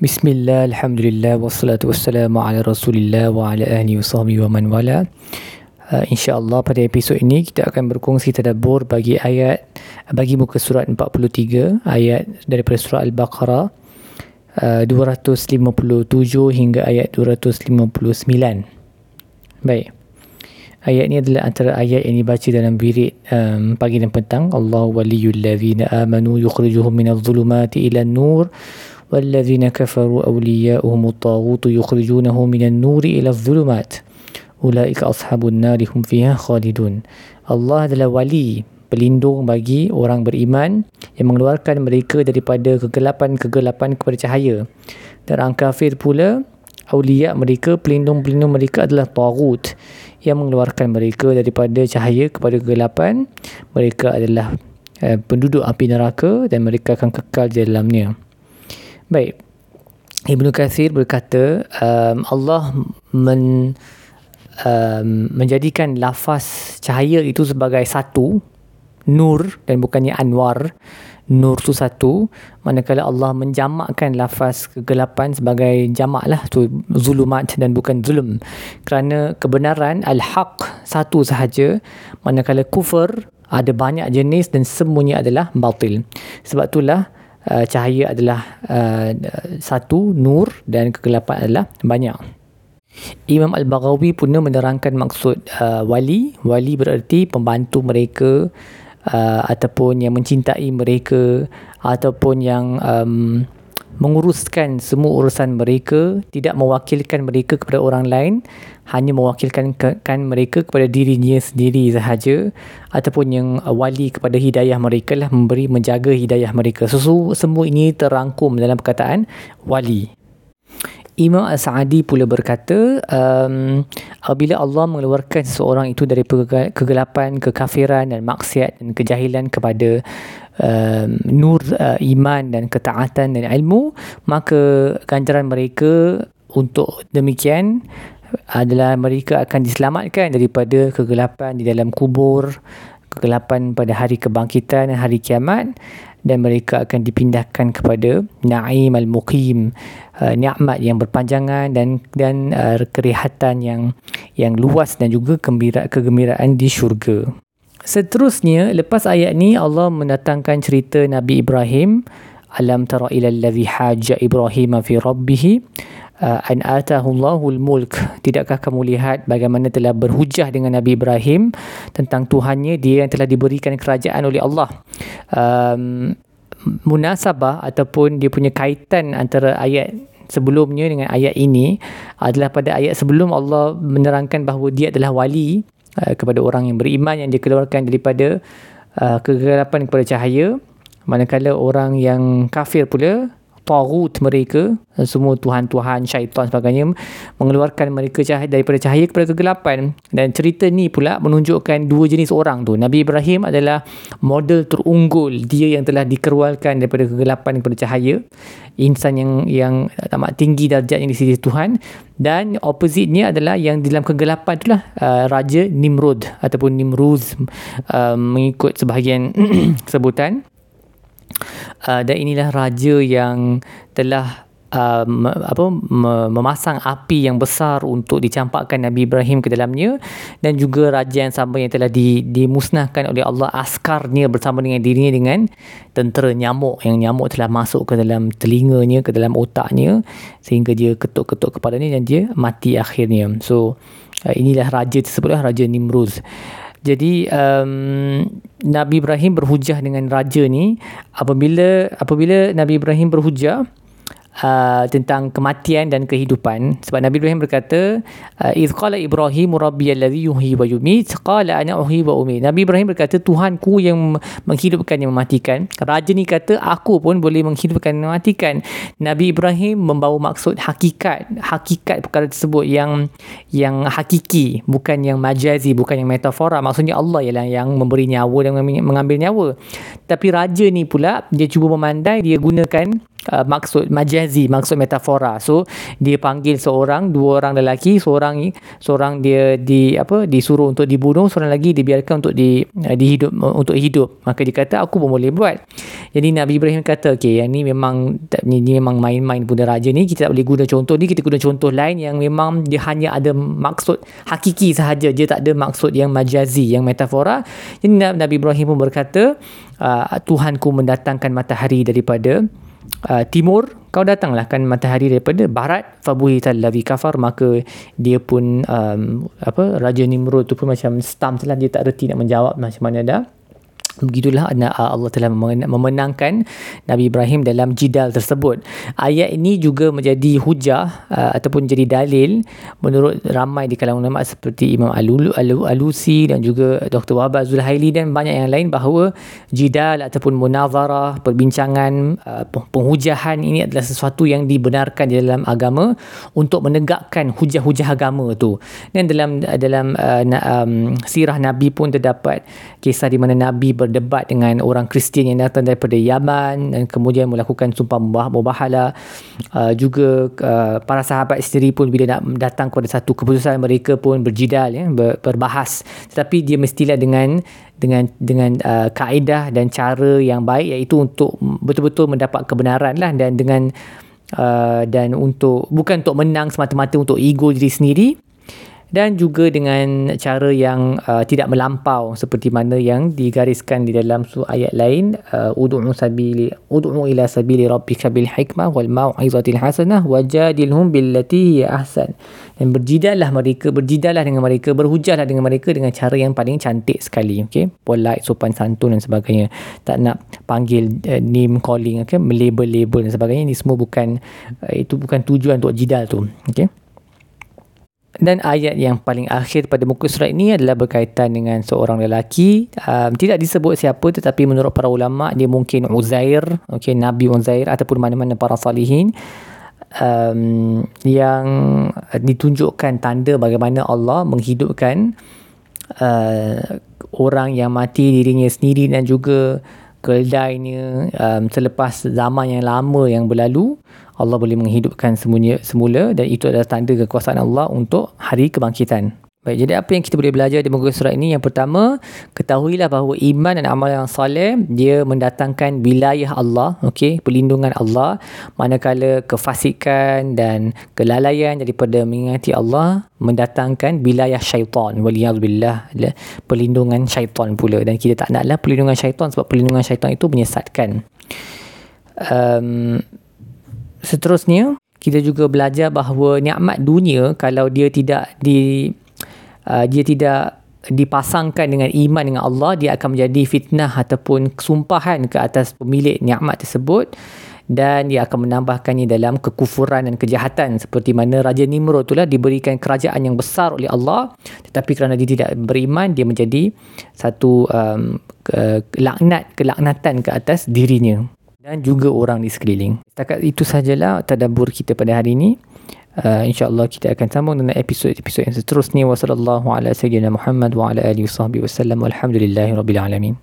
Bismillah, Alhamdulillah, wassalatu wassalamu ala rasulillah wa ala ahli wa sahbihi wa man wala. Uh, InsyaAllah pada episod ini kita akan berkongsi tadabur bagi ayat, bagi muka surat 43, ayat daripada surah Al-Baqarah uh, 257 hingga ayat 259. Baik. Ayat ini adalah antara ayat yang dibaca dalam wirid um, pagi dan petang. Allah waliyul ladhina amanu yukhrijuhum minal zulumati ila nur والذين كفروا أولياؤهم الطاغوت يخرجونهم من النور إلى الظلمات أولئك أصحاب النار هم فيها خالدون Allah adalah wali pelindung bagi orang beriman yang mengeluarkan mereka daripada kegelapan-kegelapan kepada cahaya dan orang kafir pula awliya mereka pelindung-pelindung mereka adalah tagut yang mengeluarkan mereka daripada cahaya kepada kegelapan mereka adalah eh, penduduk api neraka dan mereka akan kekal di dalamnya Baik. Ibnu Kathir berkata um, Allah men, um, menjadikan lafaz cahaya itu sebagai satu nur dan bukannya anwar. Nur tu satu. Manakala Allah menjamakkan lafaz kegelapan sebagai jamak lah tu zulumat dan bukan zulum. Kerana kebenaran al-haq satu sahaja. Manakala kufur ada banyak jenis dan semuanya adalah batil. Sebab itulah uh, cahaya adalah uh, satu nur dan kegelapan adalah banyak. Imam Al-Baghawi pun menerangkan maksud uh, wali. Wali bererti pembantu mereka uh, ataupun yang mencintai mereka ataupun yang um, menguruskan semua urusan mereka tidak mewakilkan mereka kepada orang lain hanya mewakilkan kan mereka kepada dirinya sendiri sahaja ataupun yang wali kepada hidayah mereka lah memberi menjaga hidayah mereka. So, semua ini terangkum dalam perkataan wali Imam Al-Sa'adi pula berkata um, apabila Allah mengeluarkan seseorang itu dari kegelapan, kekafiran dan maksiat dan kejahilan kepada um, nur uh, iman dan ketaatan dan ilmu maka ganjaran mereka untuk demikian adalah mereka akan diselamatkan daripada kegelapan di dalam kubur kegelapan pada hari kebangkitan dan hari kiamat dan mereka akan dipindahkan kepada na'im al-muqim uh, nikmat yang berpanjangan dan dan uh, kerehatan yang yang luas dan juga gembira kegembiraan di syurga. Seterusnya lepas ayat ni Allah mendatangkan cerita Nabi Ibrahim alam tara ila allazi hajja Ibrahim fi rabbih an atahu Allahul mulk tidakkah kamu lihat bagaimana telah berhujah dengan Nabi Ibrahim tentang Tuhannya? Dia yang telah diberikan kerajaan oleh Allah. Um, munasabah ataupun dia punya kaitan antara ayat sebelumnya dengan ayat ini adalah pada ayat sebelum Allah menerangkan bahawa dia adalah wali uh, kepada orang yang beriman yang dikeluarkan daripada uh, kegelapan kepada cahaya. Manakala orang yang kafir pula tagut mereka semua tuhan-tuhan syaitan sebagainya mengeluarkan mereka cahaya daripada cahaya kepada kegelapan. Dan cerita ni pula menunjukkan dua jenis orang tu. Nabi Ibrahim adalah model terunggul. Dia yang telah dikeluarkan daripada kegelapan kepada cahaya. Insan yang yang amat tinggi darjatnya di sisi Tuhan. Dan opposite-nya adalah yang dalam kegelapan itulah uh, Raja Nimrod ataupun Nimruz uh, mengikut sebahagian sebutan uh, dan inilah raja yang telah uh, apa memasang api yang besar untuk dicampakkan Nabi Ibrahim ke dalamnya dan juga raja yang sama yang telah di, dimusnahkan oleh Allah askarnya bersama dengan dirinya dengan tentera nyamuk yang nyamuk telah masuk ke dalam telinganya ke dalam otaknya sehingga dia ketuk-ketuk kepalanya dan dia mati akhirnya. So uh, inilah raja tersebutlah raja Nimruz jadi um, Nabi Ibrahim berhujah dengan raja ni. Apabila apabila Nabi Ibrahim berhujah uh, tentang kematian dan kehidupan. Sebab Nabi Ibrahim berkata uh, iz qala ibrahim rabbi alladhi yuhyi wa yumiit qala ana uhyi wa umiit Nabi Ibrahim berkata Tuhanku yang menghidupkan yang mematikan. Raja ni kata aku pun boleh menghidupkan dan mematikan. Nabi Ibrahim membawa maksud hakikat hakikat perkara tersebut yang yang hakiki bukan yang majazi bukan yang metafora. Maksudnya Allah ialah yang memberi nyawa dan mengambil nyawa. Tapi raja ni pula dia cuba memandai dia gunakan uh, maksud majazi maksud metafora. So dia panggil seorang dua orang lelaki seorang seorang dia di apa disuruh untuk dibunuh seorang lagi dibiarkan untuk di uh, dihidup untuk hidup. Maka dia kata aku pun boleh buat. Jadi Nabi Ibrahim kata okey yang ni memang ni, ni memang main-main bunda raja ni. Kita tak boleh guna contoh ni kita guna contoh lain yang memang dia hanya ada maksud hakiki sahaja. Dia tak ada maksud yang majazi yang metafora. Jadi Nabi Ibrahim pun berkata uh, Tuhanku mendatangkan matahari daripada uh, timur kau datanglah kan matahari daripada barat fabuhital ladzi kafar maka dia pun um, apa raja Nimrud tu pun macam stamp lah dia tak reti nak menjawab macam mana dah Begitulah Allah telah memenangkan Nabi Ibrahim dalam jidal tersebut. Ayat ini juga menjadi hujah uh, ataupun jadi dalil menurut ramai di kalangan ulama seperti Imam Al-Alusi dan juga Dr. Wahab Zulhaili dan banyak yang lain bahawa jidal ataupun munazarah, perbincangan, uh, penghujahan ini adalah sesuatu yang dibenarkan di dalam agama untuk menegakkan hujah-hujah agama tu. Dan dalam dalam uh, um, sirah Nabi pun terdapat kisah di mana Nabi berdebat dengan orang Kristian yang datang daripada Yaman dan kemudian melakukan sumpah mubahalah uh, juga uh, para sahabat sendiri pun bila nak datang kepada satu keputusan mereka pun berjidal ya ber, berbahas. Tetapi dia mestilah dengan dengan dengan uh, kaedah dan cara yang baik iaitu untuk betul-betul mendapat kebenaran lah dan dengan uh, dan untuk bukan untuk menang semata-mata untuk ego diri sendiri dan juga dengan cara yang uh, tidak melampau seperti mana yang digariskan di dalam surah ayat lain uh, ud'u sabili ud'u ila sabili rabbika bil hikmah wal mau'izatil hasanah wajadilhum billati ahsan. Dan berjidallah mereka berjidallah dengan mereka berhujahlah dengan mereka dengan cara yang paling cantik sekali okey? Polite sopan santun dan sebagainya. Tak nak panggil uh, name calling okey? Melabel label dan sebagainya. Ini semua bukan uh, itu bukan tujuan untuk jidal tu okey dan ayat yang paling akhir pada muka surat ini adalah berkaitan dengan seorang lelaki. Um, tidak disebut siapa tetapi menurut para ulama dia mungkin Uzair, okay, Nabi Uzair ataupun mana-mana para salihin um, yang ditunjukkan tanda bagaimana Allah menghidupkan uh, orang yang mati dirinya sendiri dan juga keldainya um, selepas zaman yang lama yang berlalu Allah boleh menghidupkan semuanya semula dan itu adalah tanda kekuasaan Allah untuk hari kebangkitan. Baik, jadi apa yang kita boleh belajar di muka surat ini? Yang pertama, ketahuilah bahawa iman dan amal yang soleh, dia mendatangkan wilayah Allah, okay, perlindungan Allah, manakala kefasikan dan kelalaian daripada mengingati Allah, mendatangkan wilayah syaitan, waliyahzubillah, perlindungan syaitan pula. Dan kita tak naklah perlindungan syaitan sebab perlindungan syaitan itu menyesatkan. Um, seterusnya, kita juga belajar bahawa nikmat dunia kalau dia tidak di uh, dia tidak dipasangkan dengan iman dengan Allah dia akan menjadi fitnah ataupun kesumpahan ke atas pemilik nikmat tersebut dan dia akan menambahkannya dalam kekufuran dan kejahatan seperti mana Raja Nimrod itulah diberikan kerajaan yang besar oleh Allah tetapi kerana dia tidak beriman dia menjadi satu um, ke, laknat kelaknatan ke atas dirinya dan juga orang di sekeliling. Setakat itu sajalah tadabbur kita pada hari ini. Uh, InsyaAllah kita akan sambung dengan episod-episod yang seterusnya. Wassalamualaikum warahmatullahi wabarakatuh. Wa ala alihi wa sahbihi wa sallam. Walhamdulillahi rabbil alamin.